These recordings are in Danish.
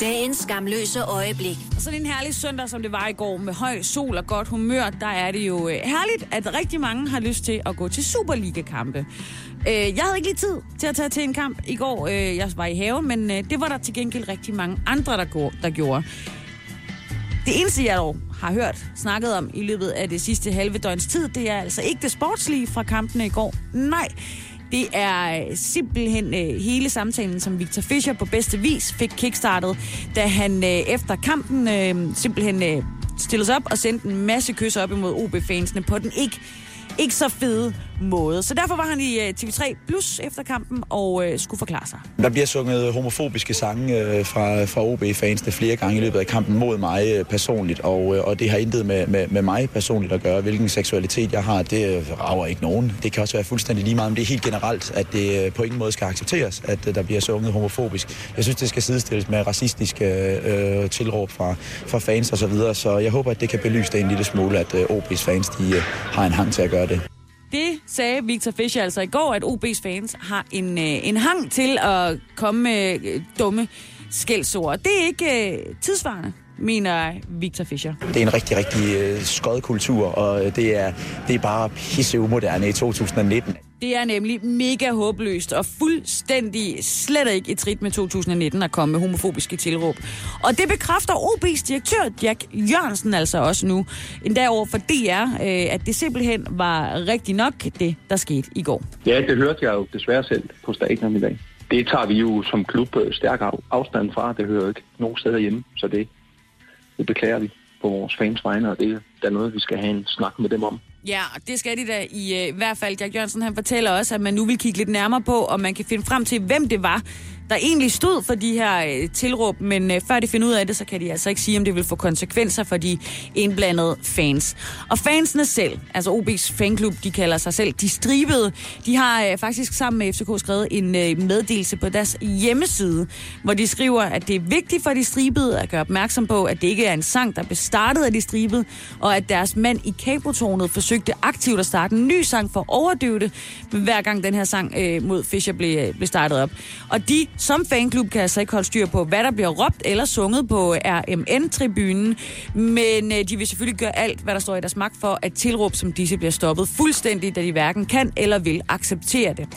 dagens skamløse øjeblik. Og sådan en herlig søndag, som det var i går, med høj sol og godt humør, der er det jo øh, herligt, at rigtig mange har lyst til at gå til Superliga-kampe. Øh, jeg havde ikke lige tid til at tage til en kamp i går. Øh, jeg var i haven, men det var der til gengæld rigtig mange andre, der, går, der gjorde. Det eneste, jeg dog har hørt snakket om i løbet af det sidste halve døgns tid, det er altså ikke det sportslige fra kampene i går. Nej, det er øh, simpelthen øh, hele samtalen, som Victor Fischer på bedste vis fik kickstartet, da han øh, efter kampen øh, simpelthen øh, stillede sig op og sendte en masse kysser op imod OB-fansene på den ikke ikke så fede måde. Så derfor var han i øh, TV3 Plus efter kampen og øh, skulle forklare sig. Der bliver sunget homofobiske sange øh, fra, fra OB-fansene flere gange i løbet af kampen mod mig øh, personligt, og, øh, og det har intet med, med, med mig personligt at gøre. Hvilken seksualitet jeg har, det øh, rager ikke nogen. Det kan også være fuldstændig lige meget, men det er helt generelt, at det øh, på ingen måde skal accepteres, at øh, der bliver sunget homofobisk. Jeg synes, det skal sidestilles med racistiske øh, tilråb fra, fra fans osv., så, videre. så jeg håber, at det kan belyse det en lille smule, at øh, OB's fans de, øh, har en hang til at gøre det. Det sagde Victor Fischer altså i går, at OB's fans har en, øh, en hang til at komme med øh, dumme skældsord. Det er ikke øh, tidsvarende mener Victor Fischer. Det er en rigtig, rigtig øh, skød kultur, og øh, det er, det er bare pisse umoderne i 2019. Det er nemlig mega håbløst og fuldstændig slet ikke i trit med 2019 at komme med homofobiske tilråb. Og det bekræfter OB's direktør Jack Jørgensen altså også nu, endda over for DR, øh, at det simpelthen var rigtig nok det, der skete i går. Ja, det hørte jeg jo desværre selv på stadion i dag. Det tager vi jo som klub øh, stærk afstand fra. Det hører jo ikke nogen steder hjemme, så det, det beklager vi på vores fans vegne, og det er noget, vi skal have en snak med dem om. Ja, det skal de da i, uh, hvert fald. Jack Jørgensen han fortæller også, at man nu vil kigge lidt nærmere på, om man kan finde frem til, hvem det var, der egentlig stod for de her øh, tilråb, men øh, før de finder ud af det, så kan de altså ikke sige, om det vil få konsekvenser for de indblandede fans. Og fansene selv, altså OB's fanklub, de kalder sig selv De Stribede, de har øh, faktisk sammen med FCK skrevet en øh, meddelelse på deres hjemmeside, hvor de skriver, at det er vigtigt for De Stribede at gøre opmærksom på, at det ikke er en sang, der blev startet af De Stribede, og at deres mand i kapotonet forsøgte aktivt at starte en ny sang for at overdøve det, hver gang den her sang øh, mod Fischer blev, øh, blev startet op. Og de som fanklub kan altså ikke holde styr på, hvad der bliver råbt eller sunget på RMN-tribunen, men øh, de vil selvfølgelig gøre alt, hvad der står i deres magt for, at tilråb som disse bliver stoppet fuldstændig, da de hverken kan eller vil acceptere det.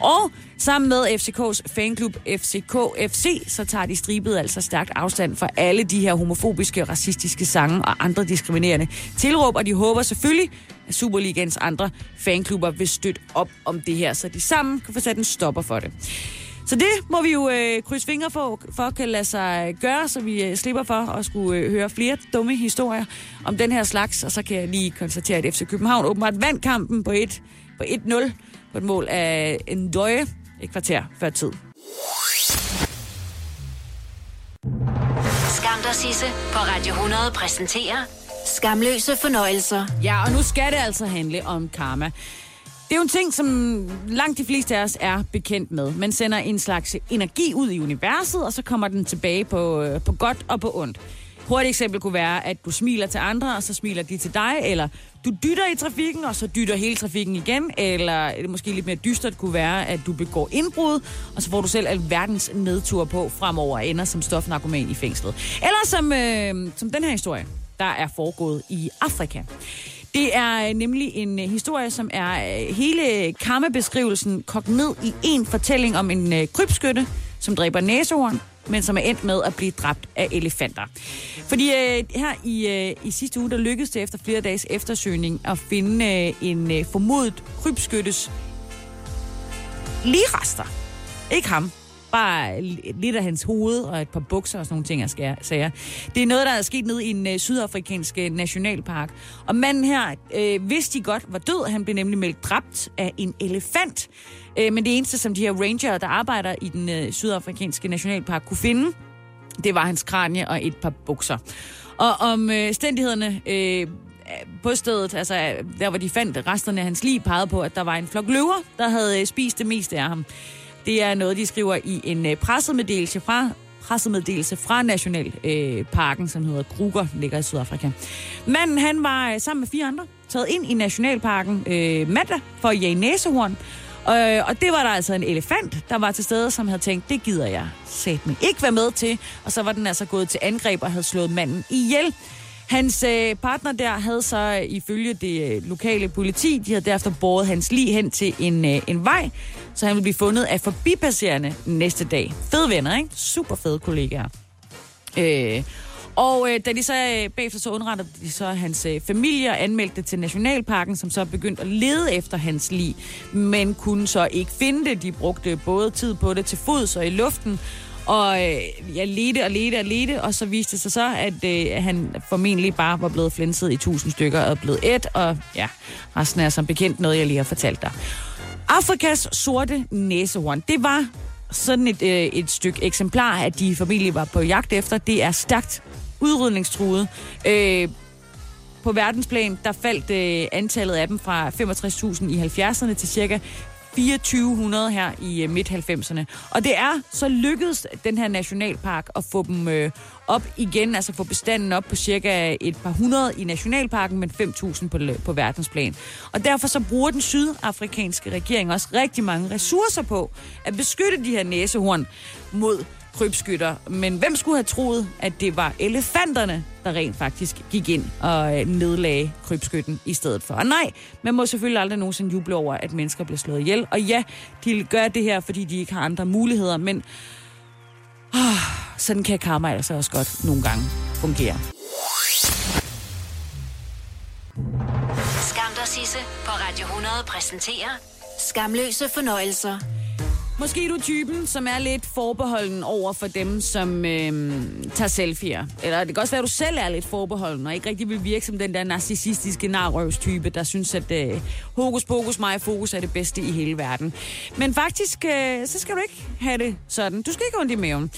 Og sammen med FCK's fanklub FCK FC, så tager de stribet altså stærkt afstand fra alle de her homofobiske, racistiske sange og andre diskriminerende tilråb, og de håber selvfølgelig, at Superligans andre fanklubber vil støtte op om det her, så de sammen kan få sat en stopper for det. Så det må vi jo øh, krydse fingre for, for kan lade sig gøre, så vi øh, slipper for at skulle øh, høre flere dumme historier om den her slags. Og så kan jeg lige konstatere, at FC København åbenbart vandt kampen på 1 på 1-0 på et mål af en døje et kvarter før tid. Skam Sisse på Radio 100 præsenterer Skamløse fornøjelser. Ja, og nu skal det altså handle om karma. Det er jo en ting, som langt de fleste af os er bekendt med. Man sender en slags energi ud i universet, og så kommer den tilbage på, øh, på godt og på ondt. Hurtigt eksempel kunne være, at du smiler til andre, og så smiler de til dig, eller du dytter i trafikken, og så dytter hele trafikken igen, eller det måske lidt mere dystert kunne være, at du begår indbrud, og så får du selv alverdens nedtur på fremover og ender som stofnarkoman i fængslet. Eller som, øh, som den her historie, der er foregået i Afrika. Det er øh, nemlig en øh, historie, som er øh, hele karmabeskrivelsen kogt ned i en fortælling om en øh, krybskytte, som dræber næsehorn, men som er endt med at blive dræbt af elefanter. Fordi øh, her i, øh, i sidste uge, der lykkedes det efter flere dages eftersøgning at finde øh, en øh, formodet krybskyttes ligrester. Ikke ham, bare lidt af hans hoved og et par bukser og sådan nogle ting, jeg sige. Det er noget, der er sket ned i en øh, sydafrikansk øh, nationalpark. Og manden her øh, vidste de godt var død. Han blev nemlig meldt dræbt af en elefant. Øh, men det eneste, som de her ranger, der arbejder i den øh, sydafrikanske nationalpark, kunne finde, Det var hans kranje og et par bukser. Og om øh, stændighederne øh, på stedet, altså øh, der hvor de fandt resterne af hans liv, pegede på, at der var en flok løver, der havde øh, spist det meste af ham. Det er noget, de skriver i en øh, pressemeddelelse fra pressemeddelelse fra Nationalparken, øh, som hedder Kruger, ligger i Sydafrika. Manden, han var øh, sammen med fire andre taget ind i Nationalparken øh, mandag for at jage næsehorn. Øh, og det var der altså en elefant, der var til stede, som havde tænkt, det gider jeg sæt mig ikke være med til. Og så var den altså gået til angreb og havde slået manden ihjel. Hans øh, partner der havde så ifølge det øh, lokale politi, de havde derefter båret hans lig hen til en, øh, en vej, så han vil blive fundet af forbipasserende næste dag. Fede venner, ikke? Super fede kollegaer. Øh, og øh, da de så øh, bagefter så undrettede de så hans øh, familie og anmeldte det til Nationalparken, som så begyndte at lede efter hans lig, men kunne så ikke finde det. De brugte både tid på det til fods og i luften, og øh, jeg ledte og ledte og ledte, og så viste det sig så, at øh, han formentlig bare var blevet flænset i tusind stykker og blevet et, og ja, resten er som bekendt noget, jeg lige har fortalt dig. Afrikas sorte næsehorn, det var sådan et, øh, et stykke eksemplar, at de familie var på jagt efter. Det er stærkt udrydningstruet. Øh, på verdensplan, der faldt øh, antallet af dem fra 65.000 i 70'erne til cirka 2400 her i øh, midt-90'erne. Og det er så lykkedes den her nationalpark at få dem øh, op igen, altså få bestanden op på cirka et par hundrede i nationalparken, men 5.000 på, på verdensplan. Og derfor så bruger den sydafrikanske regering også rigtig mange ressourcer på at beskytte de her næsehorn mod krybskytter. Men hvem skulle have troet, at det var elefanterne, der rent faktisk gik ind og øh, nedlagde krybskytten i stedet for? Og nej, man må selvfølgelig aldrig nogensinde juble over, at mennesker bliver slået ihjel. Og ja, de gør det her, fordi de ikke har andre muligheder, men oh, sådan kan karma altså også godt nogle gange fungere. Skam dig, Sisse, på Radio 100 præsenterer Skamløse fornøjelser. Måske er du typen, som er lidt forbeholden over for dem, som øh, tager selfies. Eller det kan også være, at du selv er lidt forbeholden, og ikke rigtig vil virke som den der narcissistiske narrøvstype, der synes, at øh, hokus pokus mig fokus er det bedste i hele verden. Men faktisk, øh, så skal du ikke have det sådan. Du skal ikke ondt i maven.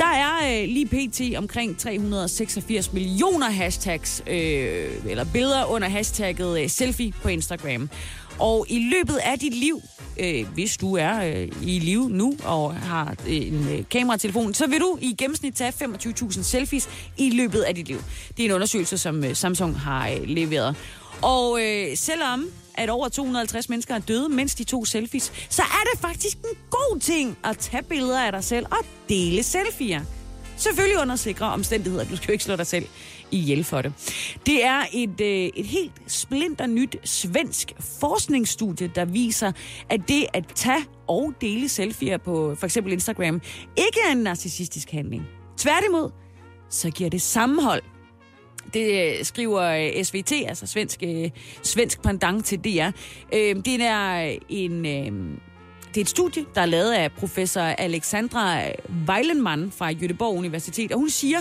Der er øh, lige pt. omkring 386 millioner hashtags, øh, eller billeder under hashtagget øh, selfie på Instagram. Og i løbet af dit liv, øh, hvis du er øh, i live nu og har øh, en øh, kameratelefon, så vil du i gennemsnit tage 25.000 selfies i løbet af dit liv. Det er en undersøgelse, som øh, Samsung har øh, leveret. Og øh, selvom at over 250 mennesker er døde, mens de tog selfies, så er det faktisk en god ting at tage billeder af dig selv og dele selfies. Selvfølgelig under sikre omstændigheder. Du skal jo ikke slå dig selv ihjel for det. Det er et, øh, et helt splinter nyt svensk forskningsstudie, der viser, at det at tage og dele selfies på for eksempel Instagram ikke er en narcissistisk handling. Tværtimod, så giver det sammenhold. Det øh, skriver øh, SVT, altså svensk, øh, svensk pendant til DR. Det er en det er et studie, der er lavet af professor Alexandra Weilenmann fra Göteborg Universitet, og hun siger,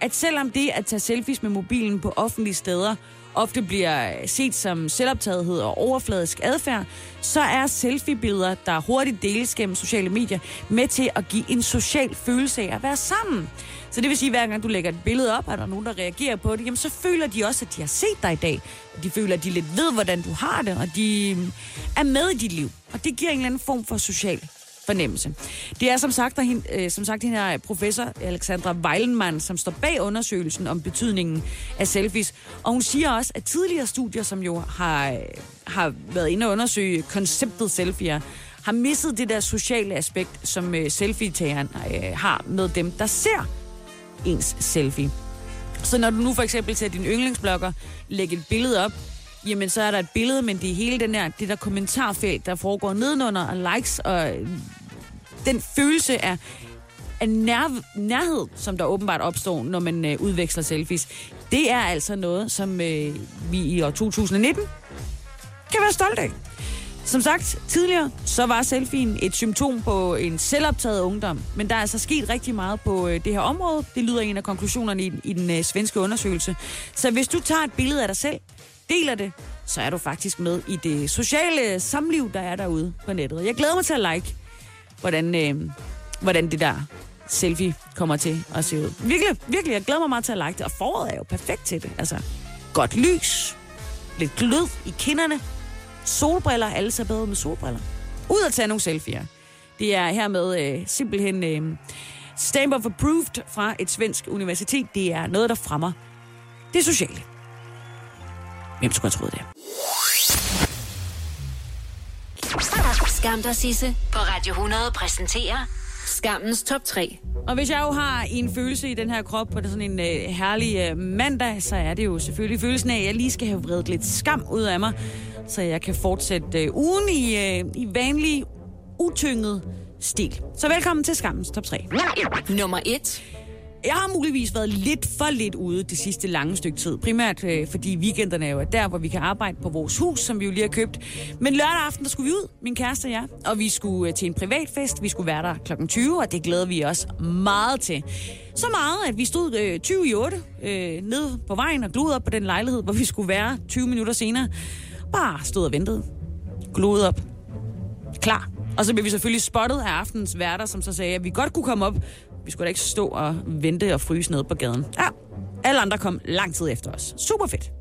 at selvom det at tage selfies med mobilen på offentlige steder ofte bliver set som selvoptagethed og overfladisk adfærd, så er selfie-billeder, der hurtigt deles gennem sociale medier, med til at give en social følelse af at være sammen. Så det vil sige, at hver gang du lægger et billede op, og der er nogen, der reagerer på det, jamen så føler de også, at de har set dig i dag. De føler, at de lidt ved, hvordan du har det, og de mm, er med i dit liv. Og det giver en eller anden form for social fornemmelse. Det er som sagt, der, øh, som sagt den her øh, professor Alexandra Weilenmann, som står bag undersøgelsen om betydningen af selfies. Og hun siger også, at tidligere studier, som jo har, øh, har været inde og undersøge konceptet selfie, har misset det der sociale aspekt, som øh, selfie-tageren øh, har med dem, der ser ens selfie. Så når du nu for eksempel ser din yndlingsblogger lægge et billede op, jamen så er der et billede, men det er hele den der, det der kommentarfelt, der foregår nedenunder, og likes, og øh, den følelse af, af nær, nærhed, som der åbenbart opstår, når man øh, udveksler selfies, det er altså noget, som øh, vi i år 2019 kan være stolte af. Som sagt tidligere, så var selfien et symptom på en selvoptaget ungdom. Men der er altså sket rigtig meget på øh, det her område. Det lyder en af konklusionerne i, i den øh, svenske undersøgelse. Så hvis du tager et billede af dig selv, deler det, så er du faktisk med i det sociale samliv, der er derude på nettet. Jeg glæder mig til at like, hvordan, øh, hvordan det der selfie kommer til at se ud. Virkelig, virkelig, jeg glæder mig meget til at like det, og foråret er jo perfekt til det. Altså, godt lys, lidt glød i kinderne, solbriller, alle ser bedre med solbriller. Ud at tage nogle selfies. Det er hermed øh, simpelthen øh, stamp of approved fra et svensk universitet. Det er noget, der fremmer det sociale. Hvem skulle have troet det? Skam dig, Sisse, på Radio 100 præsenterer Skammens top 3. Og hvis jeg jo har en følelse i den her krop på sådan en øh, herlig øh, mandag, så er det jo selvfølgelig følelsen af, at jeg lige skal have vredet lidt skam ud af mig, så jeg kan fortsætte øh, ugen i, øh, i vanlig, utynget stil. Så velkommen til Skammens top 3. Nummer 1. Jeg har muligvis været lidt for lidt ude det sidste lange stykke tid. Primært øh, fordi weekenderne er jo der, hvor vi kan arbejde på vores hus, som vi jo lige har købt. Men lørdag aften, der skulle vi ud, min kæreste og jeg. Og vi skulle øh, til en privatfest. Vi skulle være der kl. 20, og det glæder vi os meget til. Så meget, at vi stod øh, 20 i 8 øh, nede på vejen og glodede op på den lejlighed, hvor vi skulle være 20 minutter senere. Bare stod og ventede. Glodede op. Klar. Og så blev vi selvfølgelig spottet af aftens værter, som så sagde, at vi godt kunne komme op. Vi skulle da ikke stå og vente og fryse ned på gaden. Ja, alle andre kom lang tid efter os. Super fedt.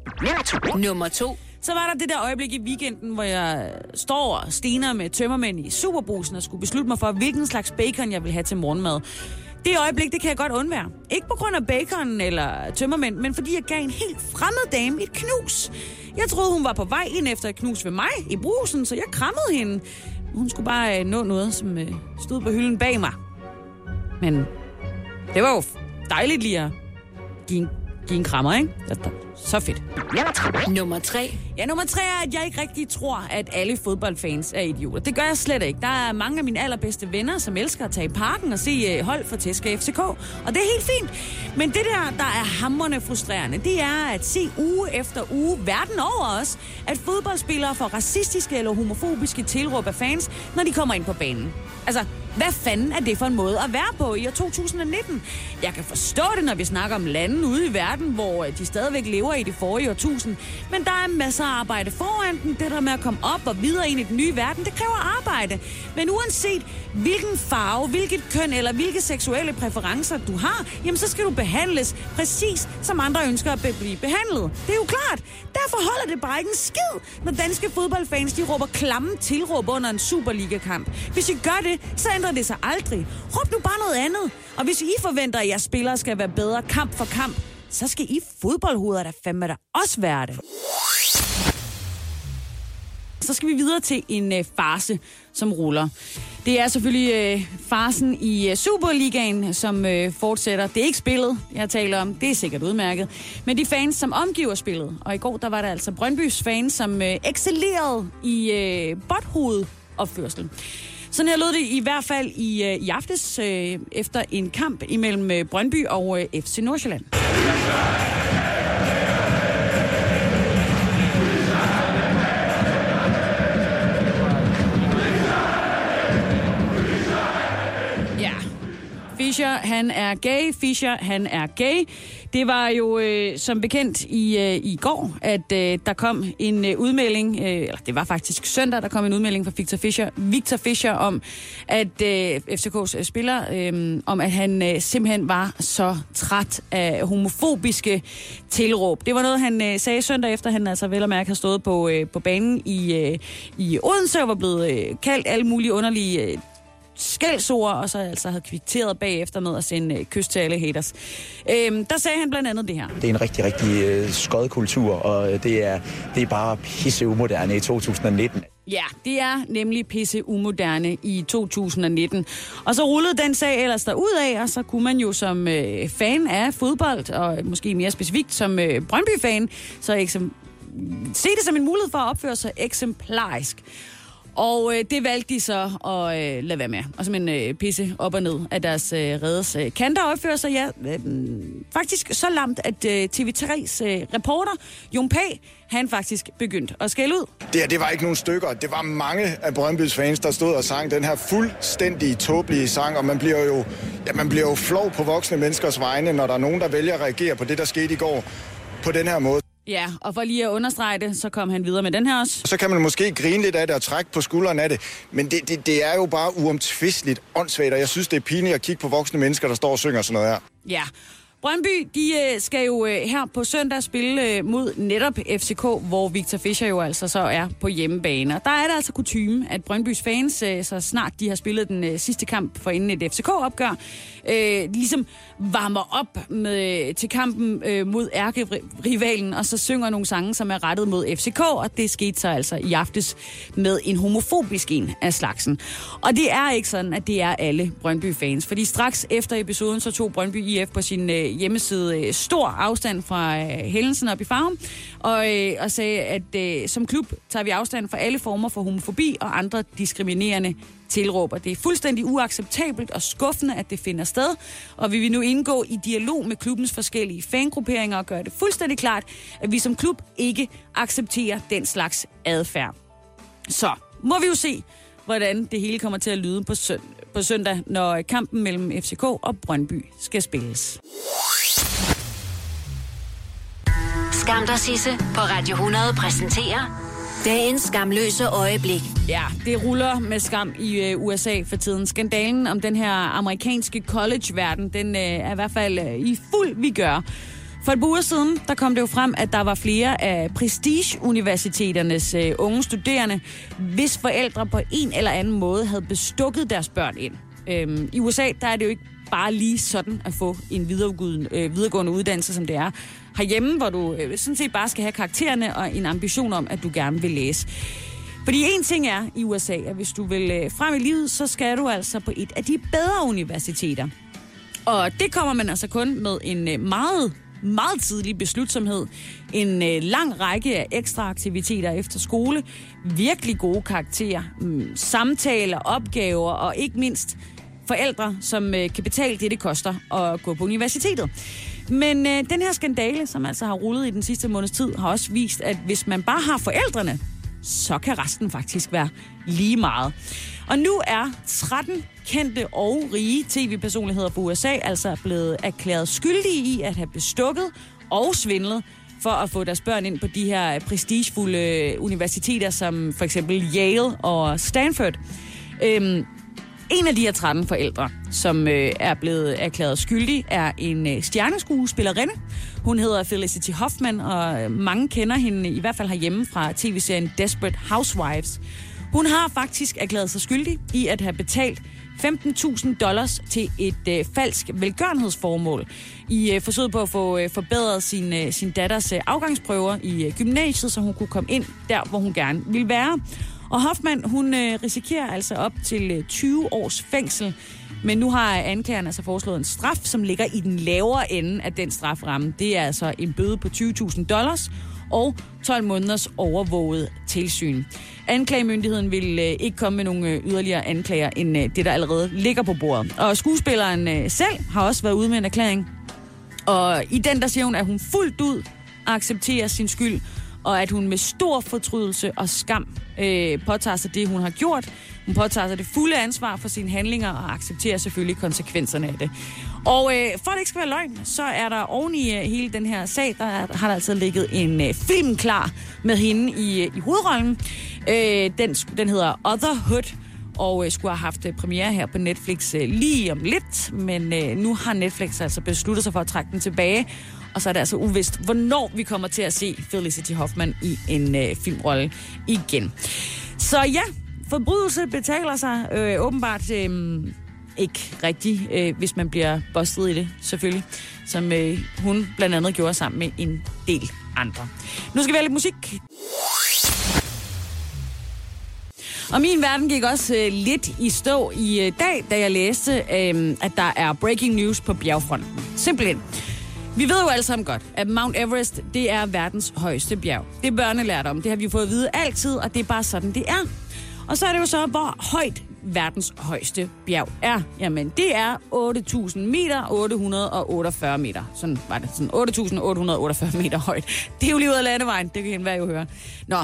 Nummer 2. Så var der det der øjeblik i weekenden, hvor jeg står og stener med tømmermænd i superbrusen og skulle beslutte mig for, hvilken slags bacon jeg vil have til morgenmad. Det øjeblik, det kan jeg godt undvære. Ikke på grund af bacon eller tømmermænd, men fordi jeg gav en helt fremmed dame et knus. Jeg troede, hun var på vej ind efter et knus ved mig i brusen, så jeg krammede hende. Hun skulle bare øh, nå noget, som øh, stod på hylden bag mig. Men det var jo dejligt lige at give en, give en krammer, ikke? Så fedt. Nummer 3. Ja, nummer tre er, at jeg ikke rigtig tror, at alle fodboldfans er idioter. Det gør jeg slet ikke. Der er mange af mine allerbedste venner, som elsker at tage i parken og se uh, hold for Teska FCK. Og det er helt fint. Men det der, der er hammerne frustrerende, det er at se uge efter uge, verden over os, at fodboldspillere får racistiske eller homofobiske tilråb af fans, når de kommer ind på banen. Altså, hvad fanden er det for en måde at være på i år 2019? Jeg kan forstå det, når vi snakker om lande ude i verden, hvor øh, de stadigvæk lever i det forrige årtusind. Men der er masser af arbejde foran den. Det der med at komme op og videre ind i den nye verden, det kræver arbejde. Men uanset hvilken farve, hvilket køn eller hvilke seksuelle præferencer du har, jamen så skal du behandles præcis som andre ønsker at blive behandlet. Det er jo klart. Derfor holder det bare ikke en skid, når danske fodboldfans de råber klamme tilråb under en Superliga-kamp. Hvis I gør det, så ændrer det sig aldrig. Råb nu bare noget andet. Og hvis I forventer, at jeres spillere skal være bedre kamp for kamp, så skal I fodboldhoveder der fandme da også være det. Så skal vi videre til en øh, farse, som ruller. Det er selvfølgelig øh, farsen i øh, Superligaen, som øh, fortsætter. Det er ikke spillet, jeg taler om. Det er sikkert udmærket. Men de fans, som omgiver spillet. Og i går, der var der altså Brøndbys fans, som øh, excellerede i øh, bothovedopførsel. Sådan her lød det i hvert fald i, øh, i aftes øh, efter en kamp imellem øh, Brøndby og øh, FC Nordsjælland. Fischer, han er gay. Fischer, han er gay. Det var jo øh, som bekendt i, øh, i går, at øh, der kom en øh, udmelding, øh, eller det var faktisk søndag, der kom en udmelding fra Victor Fischer, Victor Fischer om, at øh, FCK's øh, spiller, øh, om at han øh, simpelthen var så træt af homofobiske tilråb. Det var noget, han øh, sagde søndag efter, han altså vel og mærke har stået på, øh, på banen i, øh, i Odense og var blevet øh, kaldt alle mulige underlige øh, skældsord, og så altså havde kvitteret bagefter med at sende øh, kys til alle haters. Øhm, der sagde han blandt andet det her. Det er en rigtig, rigtig øh, skød kultur, og øh, det er, det er bare pisse umoderne i 2019. Ja, det er nemlig pisse umoderne i 2019. Og så rullede den sag ellers af, og så kunne man jo som øh, fan af fodbold, og måske mere specifikt som øh, Brøndby-fan, så eksem- se det som en mulighed for at opføre sig eksemplarisk. Og øh, det valgte de så at øh, lade være med. Og simpelthen øh, pisse op og ned af deres øh, redes øh, kanter og sig, ja, øh, faktisk så lamt, at øh, TV3's øh, reporter, Jon P., han faktisk begyndte at skælde ud. Det her, det var ikke nogen stykker. Det var mange af Brøndbys fans, der stod og sang den her fuldstændig tåbelige sang, og man bliver jo, ja, man bliver jo flov på voksne menneskers vegne, når der er nogen, der vælger at reagere på det, der skete i går på den her måde. Ja, og for lige at understrege det, så kom han videre med den her også. Så kan man måske grine lidt af det og trække på skulderen af det, men det, det, det er jo bare uomtvisteligt åndssvagt, og jeg synes, det er pinligt at kigge på voksne mennesker, der står og synger sådan noget her. Ja, Brøndby, de øh, skal jo øh, her på søndag spille øh, mod netop FCK, hvor Victor Fischer jo altså så er på hjemmebane. Og der er det altså kutume, at Brøndbys fans, så snart de har spillet den sidste kamp for inden et FCK-opgør, ligesom varmer op med, til kampen mod ærkerivalen, og så synger nogle sange, som er rettet mod FCK, og det skete så altså i aftes med en homofobisk en af slagsen. Og det er ikke sådan, at det er alle Brøndby-fans, fordi straks efter episoden, så tog Brøndby IF på sin hjemmeside øh, stor afstand fra øh, hændelsen op i farven, og, øh, og sagde, at som klub tager vi afstand fra alle former for homofobi og andre diskriminerende tilråber. Det er fuldstændig uacceptabelt og skuffende, at det finder sted, og vi vil nu indgå i dialog med klubbens forskellige fangrupperinger og gøre det fuldstændig klart, at vi som klub ikke accepterer den slags adfærd. Så må vi jo se, hvordan det hele kommer til at lyde på, søndag på søndag, når kampen mellem FCK og Brøndby skal spilles. Skam dig, Sisse, på Radio 100 præsenterer Dagens skamløse øjeblik. Ja, det ruller med skam i uh, USA for tiden. Skandalen om den her amerikanske college-verden, den uh, er i hvert fald uh, i fuld vi gør. For et par uger siden, der kom det jo frem, at der var flere af prestige-universiteternes øh, unge studerende, hvis forældre på en eller anden måde havde bestukket deres børn ind. Øhm, I USA, der er det jo ikke bare lige sådan at få en videregående, øh, videregående uddannelse, som det er herhjemme, hvor du øh, sådan set bare skal have karaktererne og en ambition om, at du gerne vil læse. Fordi en ting er i USA, at hvis du vil øh, frem i livet, så skal du altså på et af de bedre universiteter. Og det kommer man altså kun med en øh, meget meget tidlig beslutsomhed, en øh, lang række af ekstra aktiviteter efter skole, virkelig gode karakterer, mm, samtaler, opgaver og ikke mindst forældre, som øh, kan betale det, det koster at gå på universitetet. Men øh, den her skandale, som altså har rullet i den sidste måneds tid, har også vist, at hvis man bare har forældrene, så kan resten faktisk være lige meget. Og nu er 13 kendte og rige tv-personligheder fra USA altså blevet erklæret skyldige i at have bestukket og svindlet for at få deres børn ind på de her prestigefulde universiteter, som for eksempel Yale og Stanford. Øhm, en af de her 13 forældre, som øh, er blevet erklæret skyldig, er en øh, stjerneskuespillerinde. Hun hedder Felicity Hoffman, og øh, mange kender hende i hvert fald herhjemme fra tv-serien Desperate Housewives. Hun har faktisk erklæret sig skyldig i at have betalt 15.000 dollars til et øh, falsk velgørenhedsformål i øh, forsøget på at få øh, forbedret sin, øh, sin datters øh, afgangsprøver i øh, gymnasiet, så hun kunne komme ind der, hvor hun gerne ville være. Og Hoffmann, hun øh, risikerer altså op til øh, 20 års fængsel. Men nu har anklageren altså foreslået en straf, som ligger i den lavere ende af den straframme. Det er altså en bøde på 20.000 dollars og 12 måneders overvåget tilsyn. Anklagemyndigheden vil øh, ikke komme med nogle øh, yderligere anklager end øh, det, der allerede ligger på bordet. Og skuespilleren øh, selv har også været ude med en erklæring. Og i den der siger hun, at hun fuldt ud accepterer sin skyld, og at hun med stor fortrydelse og skam øh, påtager sig det, hun har gjort. Hun påtager sig det fulde ansvar for sine handlinger og accepterer selvfølgelig konsekvenserne af det. Og øh, for at det ikke skal være løgn, så er der oven i øh, hele den her sag, der er, har der altså ligget en øh, film klar med hende i, øh, i hovedrollen. Øh, den, den hedder Otherhood, og øh, skulle have haft øh, premiere her på Netflix øh, lige om lidt, men øh, nu har Netflix altså besluttet sig for at trække den tilbage, og så er det altså uvist, hvornår vi kommer til at se Felicity Hoffman i en øh, filmrolle igen. Så ja, forbrydelse betaler sig øh, åbenbart øh, ikke rigtigt, øh, hvis man bliver bustet i det, selvfølgelig. Som øh, hun blandt andet gjorde sammen med en del andre. Nu skal vi have lidt musik. Og min verden gik også øh, lidt i stå i øh, dag, da jeg læste, øh, at der er breaking news på bjergfronten. Simpelthen. Vi ved jo alle sammen godt, at Mount Everest, det er verdens højeste bjerg. Det er børnelærdom. Det har vi fået at vide altid, og det er bare sådan, det er. Og så er det jo så, hvor højt verdens højeste bjerg er. Jamen, det er 8.000 meter, 848 meter. Sådan var det. Sådan 8.848 meter højt. Det er jo lige ud af landevejen. Det kan enhver jo høre. Nå,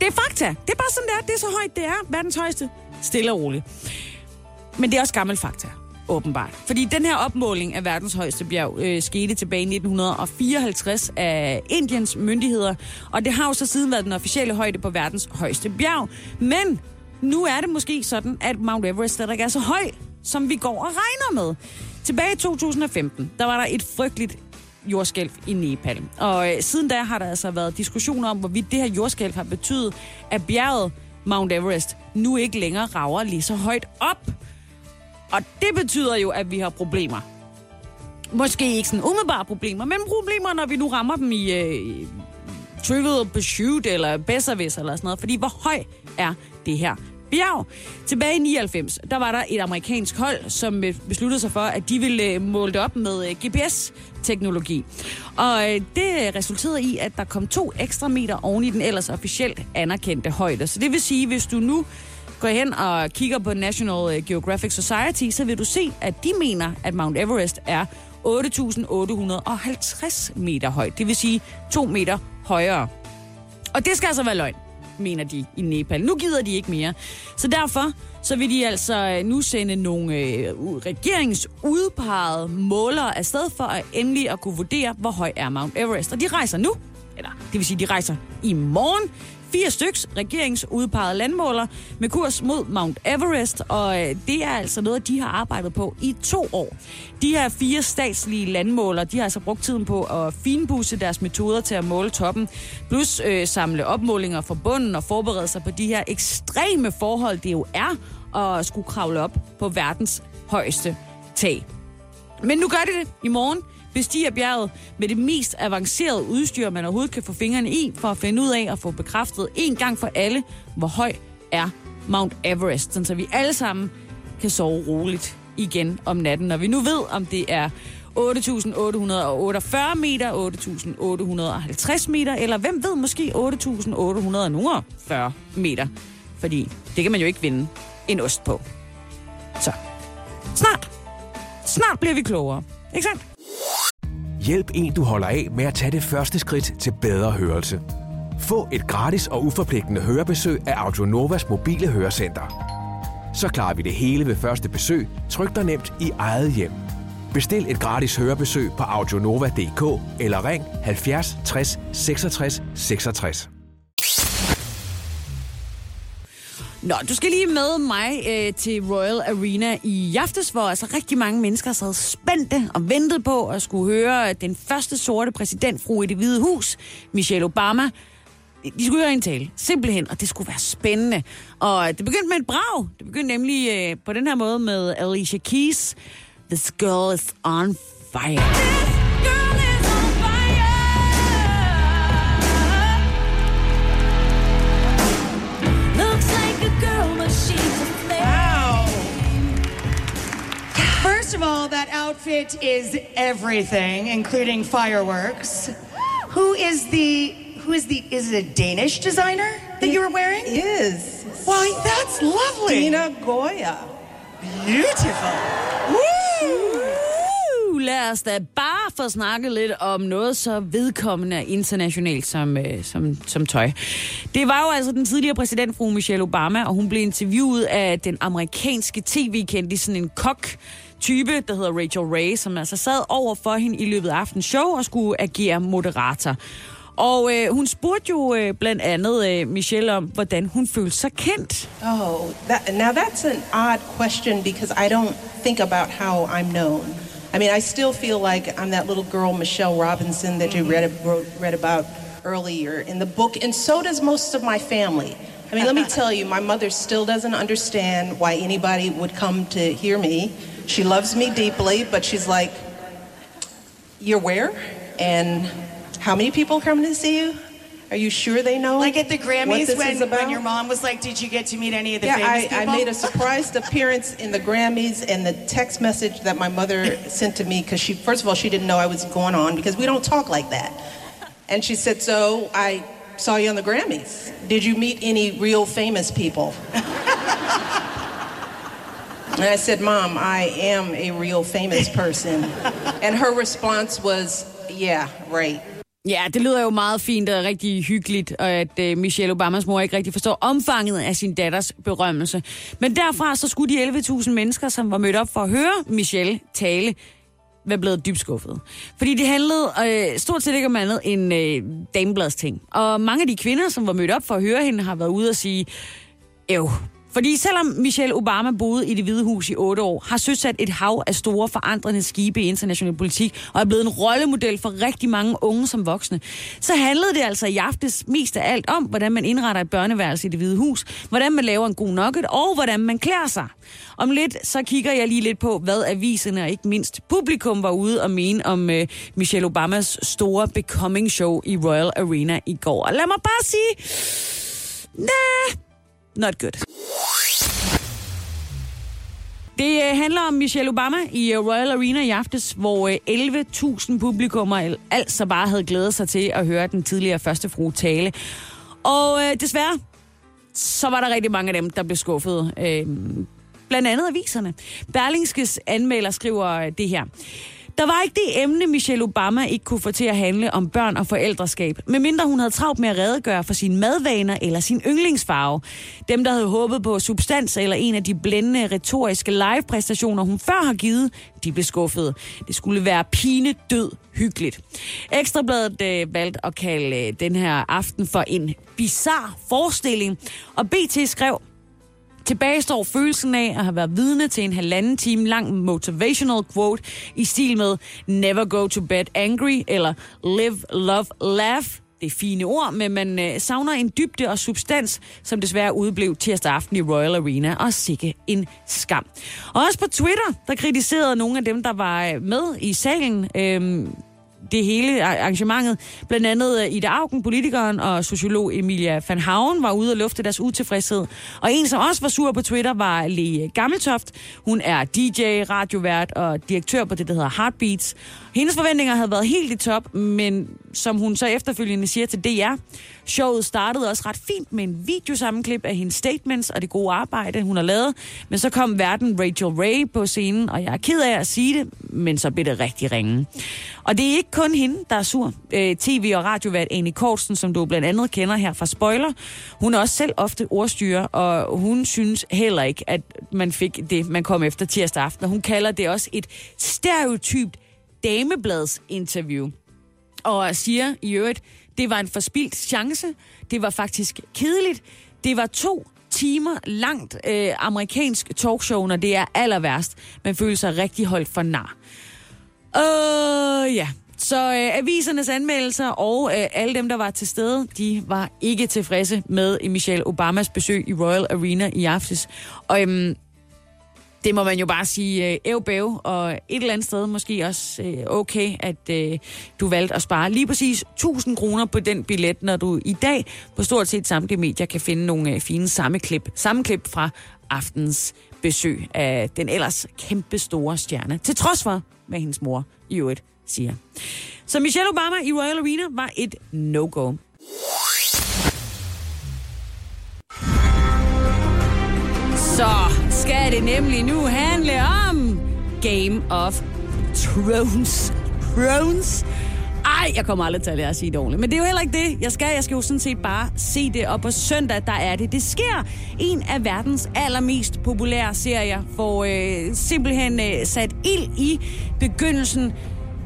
det er fakta. Det er bare sådan, det er. Det er så højt, det er. Verdens højeste. Stille og roligt. Men det er også gammel fakta åbenbart. Fordi den her opmåling af verdens højeste bjerg øh, skete tilbage i 1954 af Indiens myndigheder, og det har jo så siden været den officielle højde på verdens højeste bjerg. Men nu er det måske sådan, at Mount Everest der ikke er så høj, som vi går og regner med. Tilbage i 2015, der var der et frygteligt jordskælv i Nepal. Og øh, siden da har der altså været diskussioner om, hvorvidt det her jordskælv har betydet, at bjerget Mount Everest nu ikke længere rager lige så højt op. Og det betyder jo, at vi har problemer. Måske ikke sådan umiddelbare problemer, men problemer, når vi nu rammer dem i øh, Trivial Pursuit eller Besservis eller sådan noget. Fordi hvor høj er det her bjerg? Tilbage i 99, der var der et amerikansk hold, som øh, besluttede sig for, at de ville øh, måle det op med øh, GPS-teknologi. Og det resulterede i, at der kom to ekstra meter oven i den ellers officielt anerkendte højde. Så det vil sige, hvis du nu går hen og kigger på National øh, Geographic Society, så vil du se, at de mener, at Mount Everest er 8.850 meter højt. Det vil sige 2 meter højere. Og det skal altså være løgn, mener de i Nepal. Nu gider de ikke mere. Så derfor så vil de altså øh, nu sende nogle øh, regeringsudpegede målere afsted for at endelig at kunne vurdere, hvor høj er Mount Everest. Og de rejser nu, eller det vil sige, de rejser i morgen fire styks regeringsudpegede landmåler med kurs mod Mount Everest, og øh, det er altså noget, de har arbejdet på i to år. De her fire statslige landmåler, de har altså brugt tiden på at finpusse deres metoder til at måle toppen, plus øh, samle opmålinger fra bunden og forberede sig på de her ekstreme forhold, det jo er at skulle kravle op på verdens højeste tag. Men nu gør de det i morgen bestiger bjerget med det mest avancerede udstyr, man overhovedet kan få fingrene i, for at finde ud af at få bekræftet en gang for alle, hvor høj er Mount Everest, så vi alle sammen kan sove roligt igen om natten, når vi nu ved, om det er 8.848 meter, 8.850 meter, eller hvem ved, måske 8.840 meter. Fordi det kan man jo ikke vinde en ost på. Så snart, snart bliver vi klogere. Ikke sandt? Hjælp en, du holder af med at tage det første skridt til bedre hørelse. Få et gratis og uforpligtende hørebesøg af Audionovas mobile hørecenter. Så klarer vi det hele ved første besøg, tryk dig nemt i eget hjem. Bestil et gratis hørebesøg på audionova.dk eller ring 70 60 66 66. Nå, du skal lige med mig øh, til Royal Arena i aftes, hvor altså rigtig mange mennesker sad spændte og ventede på at skulle høre den første sorte præsidentfru i det hvide hus, Michelle Obama. De skulle høre en tale, simpelthen, og det skulle være spændende. Og det begyndte med et brag. Det begyndte nemlig øh, på den her måde med Alicia Keys. This girl is on fire. Of all, that outfit is everything, including fireworks. Who is the who is the is it a Danish designer that you were wearing? Is. Why, that's lovely. Dina Goya. Beautiful. Woo! Lad os da bare få snakket lidt om noget så vedkommende internationalt som, øh, som, som tøj. Det var jo altså den tidligere præsident, fru Michelle Obama, og hun blev interviewet af den amerikanske tv-kendte, sådan en kok, type, der hedder Rachel Ray, som altså sad over for hende i løbet af aftens show og skulle agere moderator. Og øh, hun spurgte jo øh, blandt andet øh, Michelle om, hvordan hun følte sig kendt. Oh, that, now that's an odd question because I don't think about how I'm known. I mean, I still feel like I'm that little girl, Michelle Robinson, that you read, wrote, read about earlier in the book, and so does most of my family. I mean, let me tell you, my mother still doesn't understand why anybody would come to hear me. She loves me deeply, but she's like, You're where? And how many people are coming to see you? Are you sure they know? Like at the Grammys when, when your mom was like, Did you get to meet any of the yeah, famous I, people? I made a surprise appearance in the Grammys and the text message that my mother sent to me because she, first of all, she didn't know I was going on because we don't talk like that. And she said, So I saw you on the Grammys. Did you meet any real famous people? And I said, Mom, I am a real famous person. and her response was, Yeah, right. Ja, det lyder jo meget fint og rigtig hyggeligt, og at øh, Michelle Obamas mor ikke rigtig forstår omfanget af sin datters berømmelse. Men derfra så skulle de 11.000 mennesker, som var mødt op for at høre Michelle tale, være blevet dybt skuffet. Fordi det handlede øh, stort set ikke om andet end øh, dameblads ting. Og mange af de kvinder, som var mødt op for at høre hende, har været ude og sige, Øv, fordi selvom Michelle Obama boede i det hvide hus i otte år, har søsat et hav af store forandrende skibe i international politik, og er blevet en rollemodel for rigtig mange unge som voksne, så handlede det altså i aftes mest af alt om, hvordan man indretter et børneværelse i det hvide hus, hvordan man laver en god nugget, og hvordan man klæder sig. Om lidt, så kigger jeg lige lidt på, hvad aviserne og ikke mindst publikum var ude og mene om øh, Michelle Obamas store Becoming Show i Royal Arena i går. Og lad mig bare sige, nah, not good. Det øh, handler om Michelle Obama i øh, Royal Arena i aftes, hvor øh, 11.000 publikummer altså bare havde glædet sig til at høre den tidligere første fru tale. Og øh, desværre, så var der rigtig mange af dem, der blev skuffet. Øh, blandt andet aviserne. Berlingskes anmelder skriver det her. Der var ikke det emne, Michelle Obama ikke kunne få til at handle om børn og forældreskab, medmindre hun havde travlt med at redegøre for sine madvaner eller sin yndlingsfarve. Dem, der havde håbet på substans eller en af de blændende retoriske live-præstationer, hun før har givet, de blev skuffet. Det skulle være pine død hyggeligt. Ekstrabladet øh, valgte at kalde øh, den her aften for en bizar forestilling, og BT skrev, Tilbage står følelsen af at have været vidne til en halvanden time lang motivational quote i stil med Never go to bed angry eller Live, love, laugh. Det er fine ord, men man øh, savner en dybde og substans, som desværre udeblev tirsdag aften i Royal Arena, og sikke en skam. Også på Twitter, der kritiserede nogle af dem, der var øh, med i salen, øh, det hele arrangementet. Blandt andet øh, Ida Augen, politikeren og sociolog Emilia van Haven var ude og lufte deres utilfredshed. Og en, som også var sur på Twitter, var Le Gammeltoft. Hun er DJ, radiovært og direktør på det, der hedder Heartbeats. Hendes forventninger havde været helt i top, men som hun så efterfølgende siger til DR, showet startede også ret fint med en videosammenklip af hendes statements og det gode arbejde, hun har lavet. Men så kom verden Rachel Ray på scenen, og jeg er ked af at sige det, men så blev det rigtig ringe. Og det er ikke kun hende, der er sur. Øh, TV- og radiovært Annie Kortsen, som du blandt andet kender her fra Spoiler, hun er også selv ofte ordstyrer, og hun synes heller ikke, at man fik det, man kom efter tirsdag aften. Og hun kalder det også et stereotypt damebladsinterview. Og siger i øvrigt, det var en forspildt chance. Det var faktisk kedeligt. Det var to timer langt øh, amerikansk talkshow, når det er aller værst. Man føler sig rigtig holdt for nar. Øh, ja. Så øh, avisernes anmeldelser og øh, alle dem, der var til stede, de var ikke tilfredse med Michelle Obamas besøg i Royal Arena i aftes. Og øhm, det må man jo bare sige øh, ævbæv, og et eller andet sted måske også øh, okay, at øh, du valgte at spare lige præcis 1000 kroner på den billet, når du i dag på stort set samtlige medier kan finde nogle øh, fine samme klip fra aftens besøg af den ellers kæmpe store stjerne, til trods for, hvad hendes mor i øvrigt siger. Så Michelle Obama i Royal Arena var et no-go. Så skal det nemlig nu handle om Game of Thrones. Thrones. Ej, jeg kommer aldrig til at lære at sige det ordentligt. Men det er jo heller ikke det, jeg skal. Jeg skal jo sådan set bare se det, og på søndag, der er det. Det sker. En af verdens allermest populære serier får øh, simpelthen øh, sat ild i begyndelsen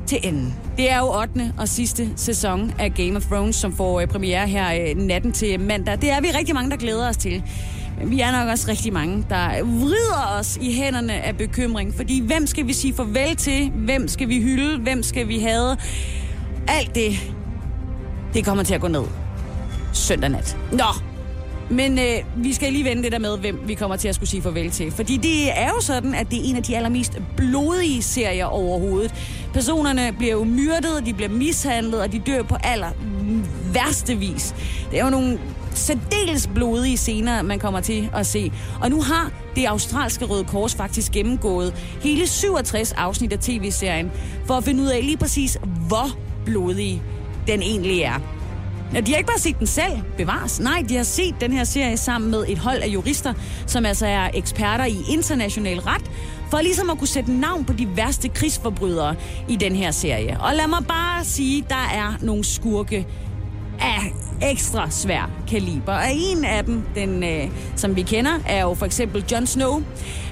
til enden. Det er jo 8. og sidste sæson af Game of Thrones, som får øh, premiere her øh, natten til mandag. Det er vi rigtig mange, der glæder os til. Men vi er nok også rigtig mange, der vrider os i hænderne af bekymring. Fordi hvem skal vi sige farvel til? Hvem skal vi hylde? Hvem skal vi have? Alt det, det kommer til at gå ned søndag nat. Nå, men øh, vi skal lige vende det der med, hvem vi kommer til at skulle sige farvel til. Fordi det er jo sådan, at det er en af de allermest blodige serier overhovedet. Personerne bliver jo myrdet, de bliver mishandlet, og de dør på aller værste vis. Det er jo nogle særdeles blodige scener, man kommer til at se. Og nu har det australske Røde Kors faktisk gennemgået hele 67 afsnit af tv-serien, for at finde ud af lige præcis, hvor blodig den egentlig er. Ja, de har ikke bare set den selv bevares. Nej, de har set den her serie sammen med et hold af jurister, som altså er eksperter i international ret, for ligesom at kunne sætte navn på de værste krigsforbrydere i den her serie. Og lad mig bare sige, der er nogle skurke af ekstra svær kaliber. Og en af dem, den, øh, som vi kender, er jo for eksempel Jon Snow.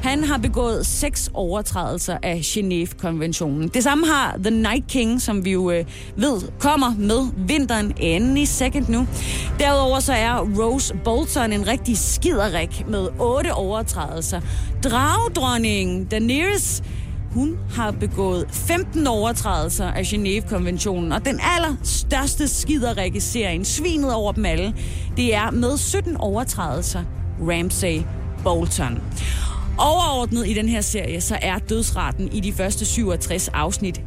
Han har begået seks overtrædelser af Genève-konventionen. Det samme har The Night King, som vi jo øh, ved kommer med vinteren any second nu. Derudover så er Rose Bolton en rigtig skiderik med otte overtrædelser. Dragdronningen Daenerys hun har begået 15 overtrædelser af Genève-konventionen, og den allerstørste skiderik i serien, svinet over dem alle, det er med 17 overtrædelser Ramsay Bolton. Overordnet i den her serie, så er dødsraten i de første 67 afsnit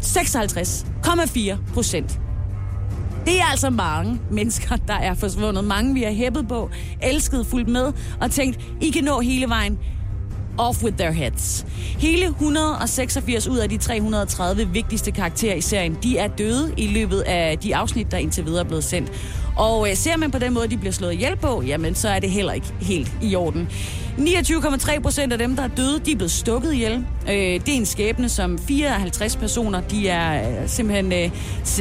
56,4 procent. Det er altså mange mennesker, der er forsvundet. Mange, vi har hæppet på, elsket, fuldt med og tænkt, I kan nå hele vejen off with their heads. Hele 186 ud af de 330 vigtigste karakterer i serien, de er døde i løbet af de afsnit, der indtil videre er blevet sendt. Og øh, ser man på den måde, de bliver slået ihjel på, jamen så er det heller ikke helt i orden. 29,3 procent af dem, der er døde, de er blevet stukket ihjel. Øh, det er en skæbne, som 54 personer, de er øh, simpelthen øh,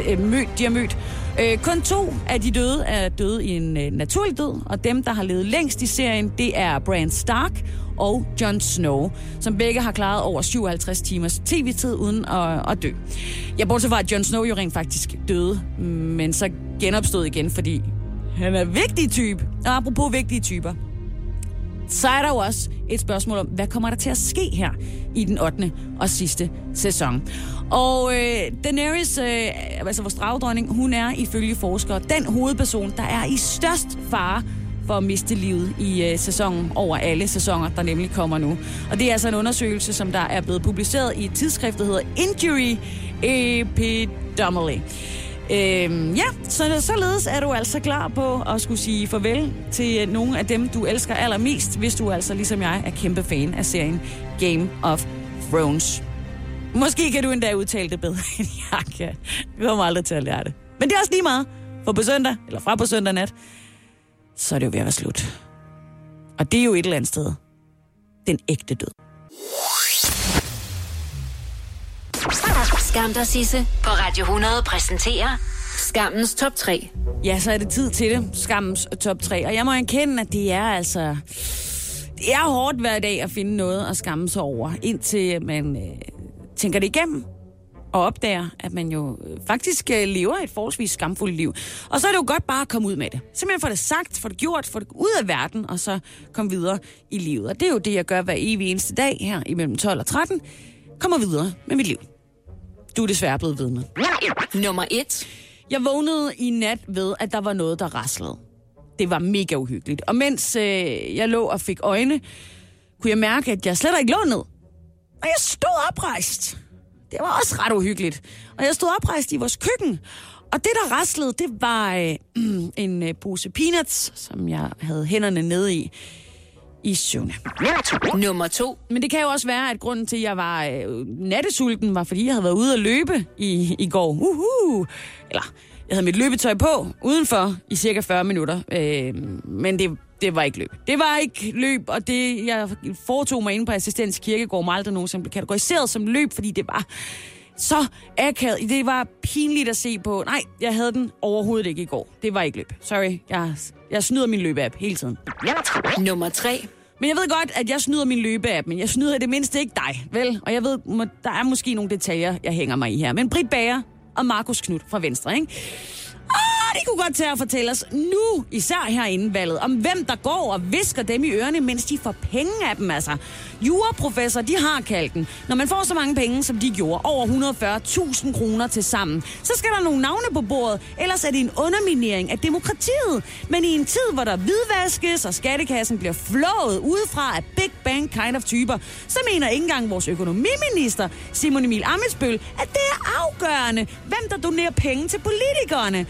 øh, mødt, de har mødt. Øh, kun to af de døde er døde i en øh, naturlig død, og dem, der har levet længst i serien, det er Bran Stark og Jon Snow, som begge har klaret over 57 timers tv-tid uden at, at dø. Jeg bortset fra, at Jon Snow jo rent faktisk døde, men så genopstod igen, fordi han er vigtig type. Og apropos vigtige typer, så er der jo også et spørgsmål om, hvad kommer der til at ske her i den 8. og sidste sæson. Og øh, Daenerys, øh, altså vores dragdronning, hun er ifølge forskere den hovedperson, der er i størst fare for at miste livet i øh, sæsonen over alle sæsoner, der nemlig kommer nu. Og det er altså en undersøgelse, som der er blevet publiceret i et tidsskrift, der hedder Injury Epidemiology. Øhm, ja, så således er du altså klar på at skulle sige farvel til nogle af dem, du elsker allermest, hvis du altså ligesom jeg er kæmpe fan af serien Game of Thrones. Måske kan du endda udtale det bedre, end jeg kan. Vi kommer aldrig til at lære det. Men det er også lige meget, for på søndag, eller fra på søndag nat, så er det jo ved at være slut. Og det er jo et eller andet sted den ægte død. Skam dig, Sisse, på Radio 100 præsenterer Skammens top 3. Ja, så er det tid til det. Skammens top 3. Og jeg må erkende, at det er altså... Det er hårdt hver dag at finde noget at skamme sig over, indtil man øh, tænker det igennem og opdager, at man jo øh, faktisk øh, lever et forholdsvis skamfuldt liv. Og så er det jo godt bare at komme ud med det. Simpelthen få det sagt, få det gjort, få det ud af verden, og så komme videre i livet. Og det er jo det, jeg gør hver evig eneste dag her imellem 12 og 13. Kommer videre med mit liv. Du er desværre blevet vidne. Nummer 1. Jeg vågnede i nat ved, at der var noget, der raslede. Det var mega uhyggeligt. Og mens øh, jeg lå og fik øjne, kunne jeg mærke, at jeg slet ikke lå ned. Og jeg stod oprejst. Det var også ret uhyggeligt. Og jeg stod oprejst i vores køkken. Og det, der raslede, det var øh, en øh, pose peanuts, som jeg havde hænderne nede i i søvne. Nummer 2. Men det kan jo også være, at grunden til, at jeg var øh, nattesulten, var fordi, jeg havde været ude at løbe i, i går. Uhu. Eller, jeg havde mit løbetøj på udenfor i cirka 40 minutter. Øh, men det, det var ikke løb. Det var ikke løb, og det, jeg foretog mig inde på Assistens Kirkegård, mig aldrig nogensinde blev kategoriseret som løb, fordi det var så akavet. Det var pinligt at se på. Nej, jeg havde den overhovedet ikke i går. Det var ikke løb. Sorry, jeg, jeg snyder min løbeapp hele tiden. Nummer 3. Men jeg ved godt, at jeg snyder min løbeapp, men jeg snyder i det mindste ikke dig, vel? Og jeg ved, må- der er måske nogle detaljer, jeg hænger mig i her. Men Britt Bager og Markus Knudt fra Venstre, ikke? Ah, de kunne godt tage at fortælle os nu, især herinde valget, om hvem der går og visker dem i ørerne, mens de får penge af dem, altså. Juraprofessor, de har kaldt den. Når man får så mange penge, som de gjorde, over 140.000 kroner til sammen, så skal der nogle navne på bordet, ellers er det en underminering af demokratiet. Men i en tid, hvor der hvidvaskes, og skattekassen bliver flået udefra af big bang kind of typer, så mener ikke engang vores økonomiminister, Simon Emil Amitsbøl, at det er afgørende, hvem der donerer penge til politikerne.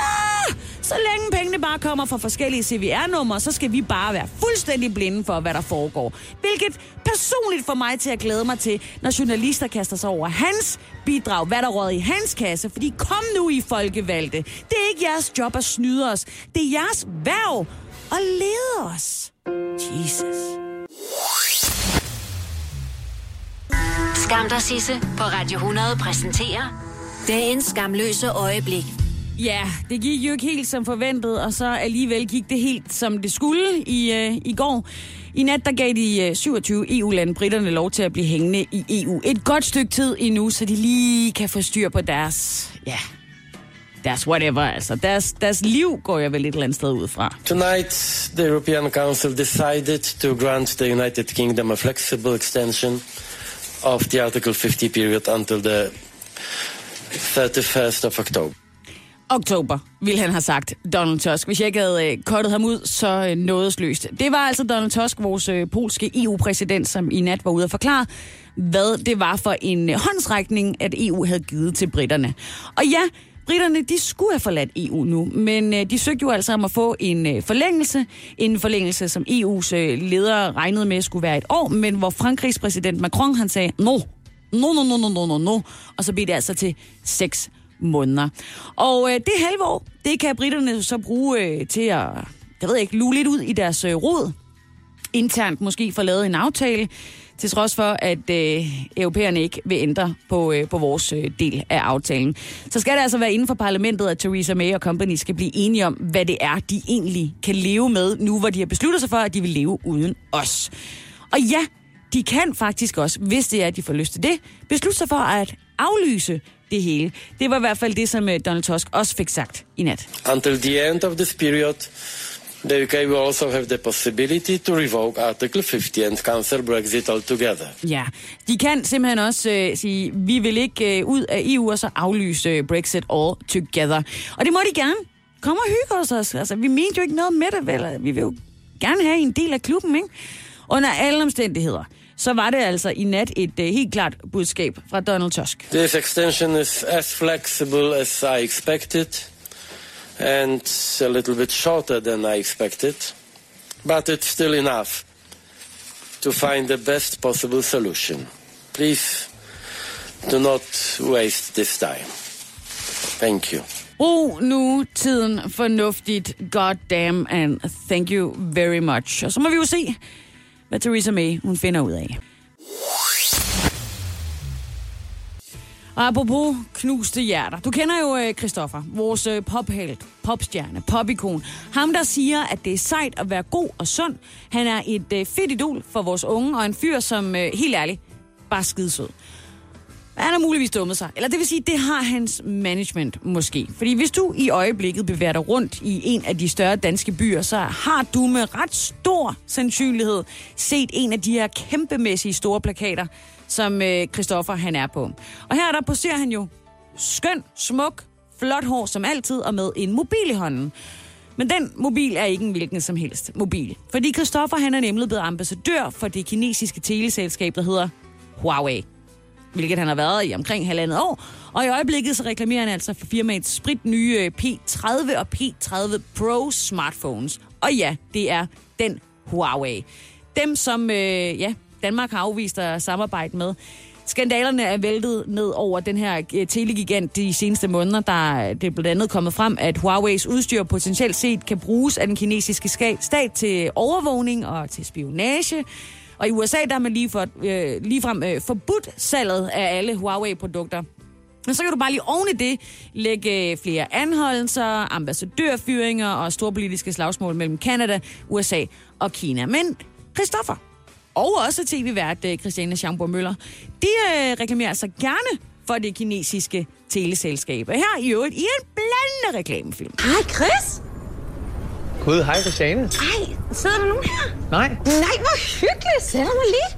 Ah, så længe pengene bare kommer fra forskellige CVR-numre, så skal vi bare være fuldstændig blinde for, hvad der foregår. Hvilket personligt får mig til at glæde mig til, når journalister kaster sig over hans bidrag, hvad der råd i hans kasse. Fordi kom nu i folkevalgte. Det er ikke jeres job at snyde os. Det er jeres værv at lede os. Jesus. Skam dig, Sisse på Radio 100 præsenterer dagens skamløse øjeblik. Ja, det gik jo ikke helt som forventet, og så alligevel gik det helt som det skulle i, øh, i går. I nat der gav de øh, 27 EU-lande britterne lov til at blive hængende i EU. Et godt stykke tid endnu, så de lige kan få styr på deres, ja, deres whatever. Altså, deres, deres liv går jeg vel et eller andet sted ud fra. Tonight, the European Council decided to grant the United Kingdom a flexible extension of the Article 50 period until the 31st of October. Oktober, ville han have sagt, Donald Tusk. Hvis jeg ikke havde øh, kottet ham ud, så øh, nådesløst. Det var altså Donald Tusk, vores øh, polske EU-præsident, som i nat var ude at forklare, hvad det var for en øh, håndsrækning, at EU havde givet til britterne. Og ja, britterne, de skulle have forladt EU nu, men øh, de søgte jo altså om at få en øh, forlængelse. En forlængelse, som EU's øh, ledere regnede med skulle være et år, men hvor Frankrigs præsident Macron, han sagde, no, no, no, no, no, no, no, no. Og så blev det altså til seks måneder. Og øh, det halve år, det kan britterne så bruge øh, til at, jeg ved ikke, lue lidt ud i deres øh, rod. Internt måske få lavet en aftale, til trods for, at øh, europæerne ikke vil ændre på, øh, på vores øh, del af aftalen. Så skal det altså være inden for parlamentet, at Theresa May og company skal blive enige om, hvad det er, de egentlig kan leve med, nu hvor de har besluttet sig for, at de vil leve uden os. Og ja, de kan faktisk også, hvis det er, at de får lyst til det, beslutte sig for at aflyse det hele. Det var i hvert fald det, som øh, Donald Tusk også fik sagt i nat. Until the end of this period, the UK will also have the possibility to revoke Article 50 and cancel Brexit altogether. Ja, de kan simpelthen også øh, sige, vi vil ikke øh, ud af EU og så aflyse øh, Brexit all together. Og det må de gerne. Kom og hygge os. også. Altså, vi mente jo ikke noget med det, vel? Vi vil jo gerne have en del af klubben, ikke? Under alle omstændigheder, så var det altså i nat et uh, helt klart budskab fra Donald Tusk. This extension is as flexible as I expected and a little bit shorter than I expected, but it's still enough to find the best possible solution. Please do not waste this time. Thank you. Brug nu tiden fornuftigt. God damn and thank you very much. Og så må vi jo se, hvad Theresa May hun finder ud af. Og apropos knuste hjerter. Du kender jo øh, Christoffer, vores øh, pophelt, popstjerne, popikon. Ham, der siger, at det er sejt at være god og sund. Han er et øh, fedt idol for vores unge, og en fyr, som helt ærligt, bare skidesød. Han har muligvis dummet sig. Eller det vil sige, det har hans management måske. Fordi hvis du i øjeblikket bevæger dig rundt i en af de større danske byer, så har du med ret stor sandsynlighed set en af de her kæmpemæssige store plakater, som øh, Christoffer han er på. Og her der poserer han jo skøn, smuk, flot hår som altid, og med en mobil i hånden. Men den mobil er ikke en hvilken som helst mobil. Fordi Christoffer han er nemlig blevet ambassadør for det kinesiske teleselskab, der hedder Huawei hvilket han har været i omkring halvandet år. Og i øjeblikket så reklamerer han altså for firmaets sprit nye øh, P30 og P30 Pro smartphones. Og ja, det er den Huawei. Dem, som øh, ja, Danmark har afvist at samarbejde med. Skandalerne er væltet ned over den her øh, telegigant de seneste måneder. Der er det er blandt andet kommet frem, at Huawei's udstyr potentielt set kan bruges af den kinesiske stat til overvågning og til spionage. Og i USA der har man lige for, øh, ligefrem øh, forbudt salget af alle Huawei-produkter. Men så kan du bare lige oven i det lægge øh, flere anholdelser, ambassadørfyringer og store politiske slagsmål mellem Kanada, USA og Kina. Men Christoffer, og også tv-vært øh, Christiane Schamburg Møller, de øh, reklamerer altså gerne for det kinesiske teleselskab. Og her i øvrigt i en blandende reklamefilm. Hej Chris! Gud, hej Christiane. Ej, sidder der nogen her? Nej. Nej, hvor hyggeligt. Sætter mig lige.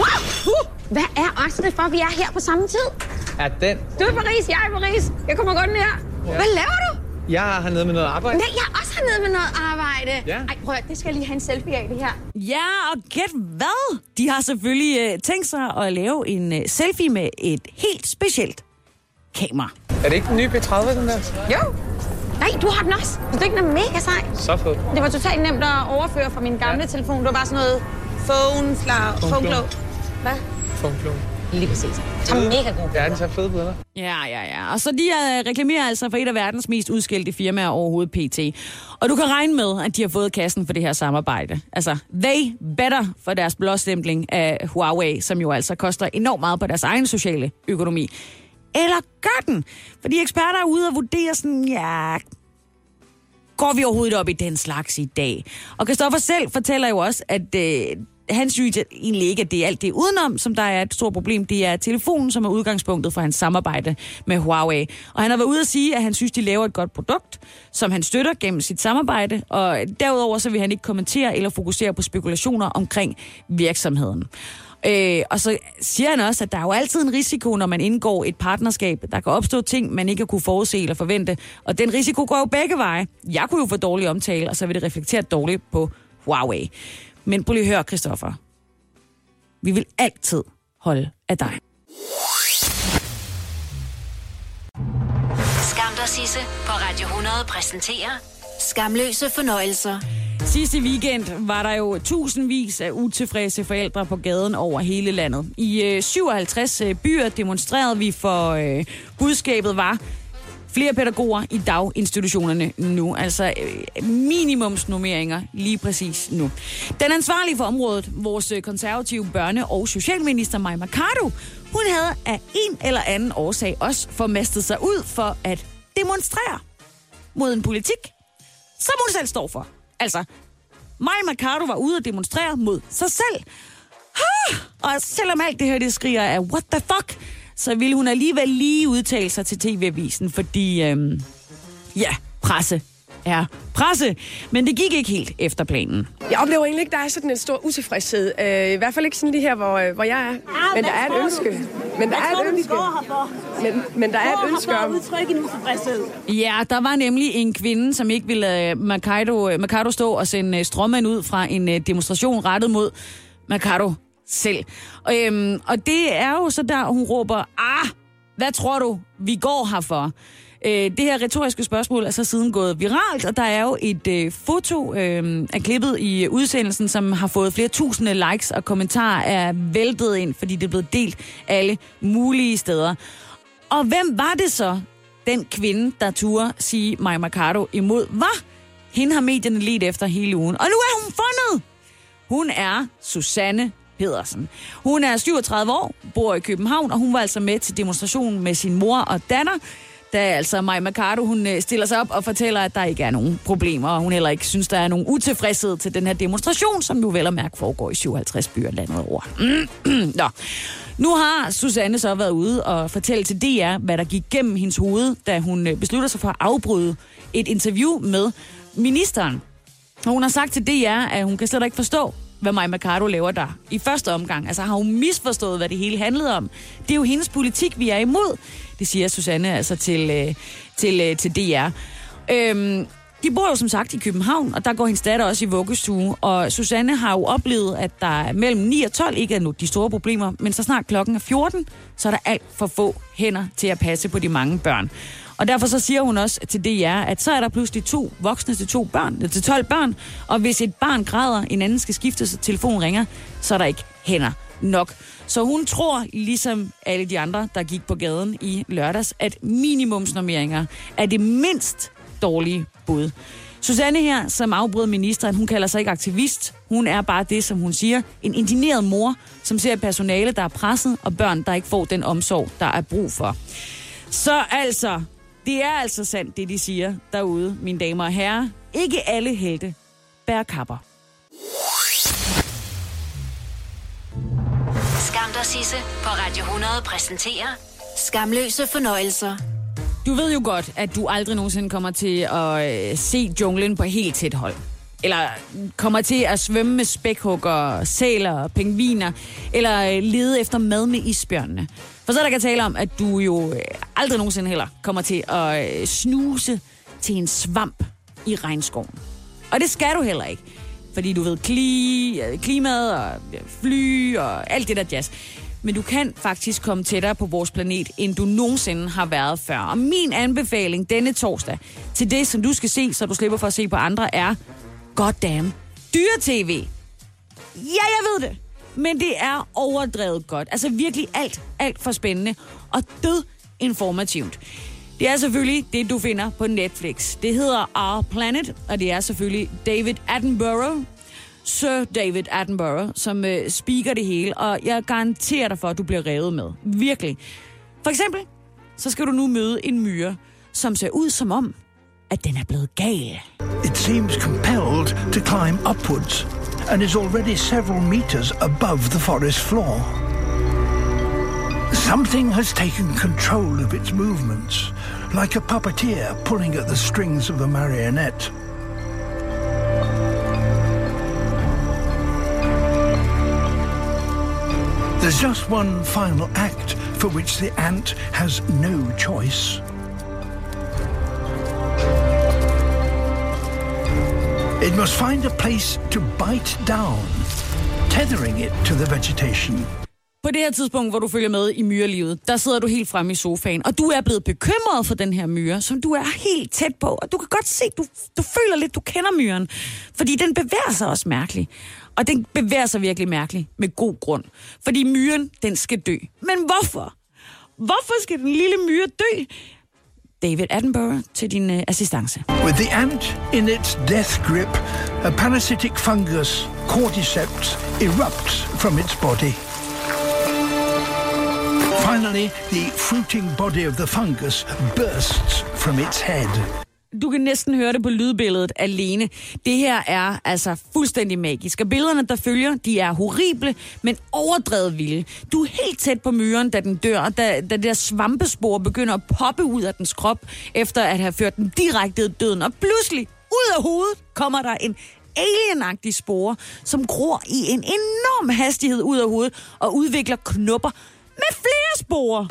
Wow! Uh, hvad er oddsene for, at vi er her på samme tid? Er den? Du er i Paris, jeg er i Paris. Jeg kommer godt ned her. Ja. Hvad laver du? Jeg er hernede med noget arbejde. Nej, jeg er også hernede med noget arbejde. Ja. Ej, prøv at, det skal jeg lige have en selfie af, det her. Ja, og gæt hvad? De har selvfølgelig øh, tænkt sig at lave en øh, selfie med et helt specielt kamera. Er det ikke den nye P30, den der? Jo. Nej, du har den også. Du ikke, den er mega sej? Så fed. Det var totalt nemt at overføre fra min gamle ja. telefon. Det var bare sådan noget phone, fla, phone glow. Hvad? Funktion. Lige præcis. Så mega god. Ja, den ser fed på dig. Ja, ja, ja. Og så de uh, reklamerer altså for et af verdens mest udskældte firmaer overhovedet, PT. Og du kan regne med, at de har fået kassen for det her samarbejde. Altså, they better for deres blåstempling af Huawei, som jo altså koster enormt meget på deres egen sociale økonomi. Eller gør den? Fordi eksperter er ude og vurdere sådan, ja, går vi overhovedet op i den slags i dag? Og Kristoffer selv fortæller jo også, at øh, han synes egentlig ikke, at det er alt det udenom, som der er et stort problem. Det er telefonen, som er udgangspunktet for hans samarbejde med Huawei. Og han har været ude at sige, at han synes, de laver et godt produkt, som han støtter gennem sit samarbejde. Og derudover så vil han ikke kommentere eller fokusere på spekulationer omkring virksomheden. Øh, og så siger han også, at der er jo altid en risiko, når man indgår et partnerskab. Der kan opstå ting, man ikke kunne forudse eller forvente. Og den risiko går jo begge veje. Jeg kunne jo få dårlig omtale, og så vil det reflektere dårligt på Huawei. Men prøv lige at høre, Christoffer. Vi vil altid holde af dig. Skam dig, Sisse, på Radio 100 præsenterer Skamløse fornøjelser. Sidste weekend var der jo tusindvis af utilfredse forældre på gaden over hele landet. I øh, 57 øh, byer demonstrerede vi for øh, budskabet var flere pædagoger i daginstitutionerne nu. Altså øh, minimumsnummeringer lige præcis nu. Den ansvarlige for området, vores øh, konservative børne- og socialminister Maja Mercado, hun havde af en eller anden årsag også formastet sig ud for at demonstrere mod en politik, som hun selv står for. Altså, Maja Mercado var ude og demonstrere mod sig selv. Ha! Og selvom alt det her, det skriger af what the fuck, så ville hun alligevel lige udtale sig til TV-avisen, fordi, øhm, ja, presse er presse. Men det gik ikke helt efter planen. Jeg oplever egentlig ikke, der er sådan en stor utilfredshed. Øh, I hvert fald ikke sådan lige her, hvor, øh, hvor jeg er. Men der er et ønske. Men der er et ønske. Men, men der er et ønske om... udtrykke en utilfredshed. Ja, der var nemlig en kvinde, som ikke ville lade Mercado, Mercado stå og sende øh, stråmænd ud fra en øh, demonstration rettet mod Mercado selv. Og, øhm, og det er jo så der, hun råber, ah, hvad tror du, vi går herfor? Øh, det her retoriske spørgsmål er så siden gået viralt, og der er jo et øh, foto øh, af klippet i udsendelsen, som har fået flere tusinde likes og kommentarer er væltet ind, fordi det er blevet delt alle mulige steder. Og hvem var det så, den kvinde, der turde sige Maja Mercado imod, var? Hende har medierne let efter hele ugen. Og nu er hun fundet! Hun er Susanne Pedersen. Hun er 37 år, bor i København, og hun var altså med til demonstrationen med sin mor og datter. Da altså Maja Mercado, hun øh, stiller sig op og fortæller, at der ikke er nogen problemer, og hun heller ikke synes, der er nogen utilfredshed til den her demonstration, som jo vel og mærke foregår i 57 byer landet over. Nå. Nu har Susanne så været ude og fortælle til DR, hvad der gik gennem hendes hoved, da hun øh, beslutter sig for at afbryde et interview med ministeren. Og hun har sagt til DR, at hun kan slet ikke forstå, hvad Maja Mercado laver der i første omgang. Altså har hun misforstået, hvad det hele handlede om. Det er jo hendes politik, vi er imod. Det siger Susanne altså til, øh, til, øh, til DR. Øhm, de bor jo som sagt i København, og der går hendes datter også i vuggestue. Og Susanne har jo oplevet, at der mellem 9 og 12 ikke er nu de store problemer, men så snart klokken er 14, så er der alt for få hænder til at passe på de mange børn. Og derfor så siger hun også til DR, at så er der pludselig to voksne til to børn, øh, til 12 børn, og hvis et barn græder, en anden skal skifte, så telefonen ringer, så er der ikke hænder nok. Så hun tror, ligesom alle de andre, der gik på gaden i lørdags, at minimumsnormeringer er det mindst dårlige bud. Susanne her, som afbrød ministeren, hun kalder sig ikke aktivist. Hun er bare det, som hun siger, en indineret mor, som ser personale, der er presset, og børn, der ikke får den omsorg, der er brug for. Så altså, det er altså sandt, det de siger derude, mine damer og herrer. Ikke alle helte bærer kapper. Skam dig, Sisse, på Radio 100 præsenterer Skamløse fornøjelser. Du ved jo godt, at du aldrig nogensinde kommer til at øh, se junglen på helt tæt hold. Eller mm, kommer til at svømme med spækhugger, sæler, pingviner, eller øh, lede efter mad med isbjørnene. For så er der kan tale om, at du jo øh, aldrig nogensinde heller kommer til at snuse til en svamp i regnskoven. Og det skal du heller ikke. Fordi du ved kli, øh, klimaet og øh, fly og alt det der jazz. Men du kan faktisk komme tættere på vores planet, end du nogensinde har været før. Og min anbefaling denne torsdag til det, som du skal se, så du slipper for at se på andre, er goddamn dyre-tv. Ja, jeg ved det. men det er overdrevet godt. Altså virkelig alt, alt for spændende og død informativt. Det er selvfølgelig det, du finder på Netflix. Det hedder Our Planet, og det er selvfølgelig David Attenborough, Sir David Attenborough, som øh, speaker det hele, og jeg garanterer dig for, at du bliver revet med. Virkelig. For eksempel, så skal du nu møde en myre, som ser ud som om, at den er blevet gal. It seems compelled to climb upwards and is already several meters above the forest floor. Something has taken control of its movements, like a puppeteer pulling at the strings of a marionette. There's just one final act for which the ant has no choice. It must find a place to bite down, tethering it to the vegetation. På det her tidspunkt, hvor du følger med i myrelivet, der sidder du helt fremme i sofaen, og du er blevet bekymret for den her myre, som du er helt tæt på, og du kan godt se, du, du føler lidt, du kender myren, fordi den bevæger sig også mærkeligt. Og den bevæger sig virkelig mærkeligt, med god grund. Fordi myren, den skal dø. Men hvorfor? Hvorfor skal den lille myre dø? David Attenborough til din uh, assistance. With the ant in its death grip, a parasitic fungus, cordyceps, erupts from its body. Finally, the fruiting body of the fungus bursts from its head. Du kan næsten høre det på lydbilledet alene. Det her er altså fuldstændig magisk. Og billederne, der følger, de er horrible, men overdrevet vilde. Du er helt tæt på myren, da den dør, da, da det der svampespor begynder at poppe ud af dens krop, efter at have ført den direkte i døden. Og pludselig, ud af hovedet, kommer der en alienagtig spore, som gror i en enorm hastighed ud af hovedet og udvikler knopper, med flere sporer.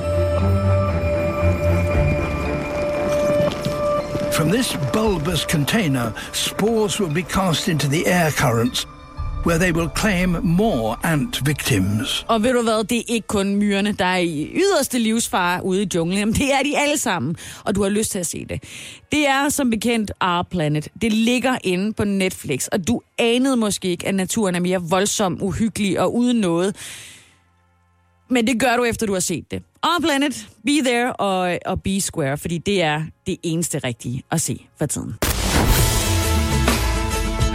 From this bulbous container, spores will be cast into the air currents, where they will claim more ant victims. Og ved du hvad, det er ikke kun myrerne, der er i yderste livsfare ude i junglen. Jamen, det er de alle sammen, og du har lyst til at se det. Det er som bekendt Our Planet. Det ligger inde på Netflix, og du anede måske ikke, at naturen er mere voldsom, uhyggelig og uden noget. Men det gør du, efter du har set det. Our Planet, Be There og, og Be Square, fordi det er det eneste rigtige at se for tiden.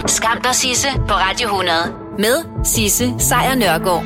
Skam dig, Sisse, på Radio 100. Med Sisse Sejr Nørgaard.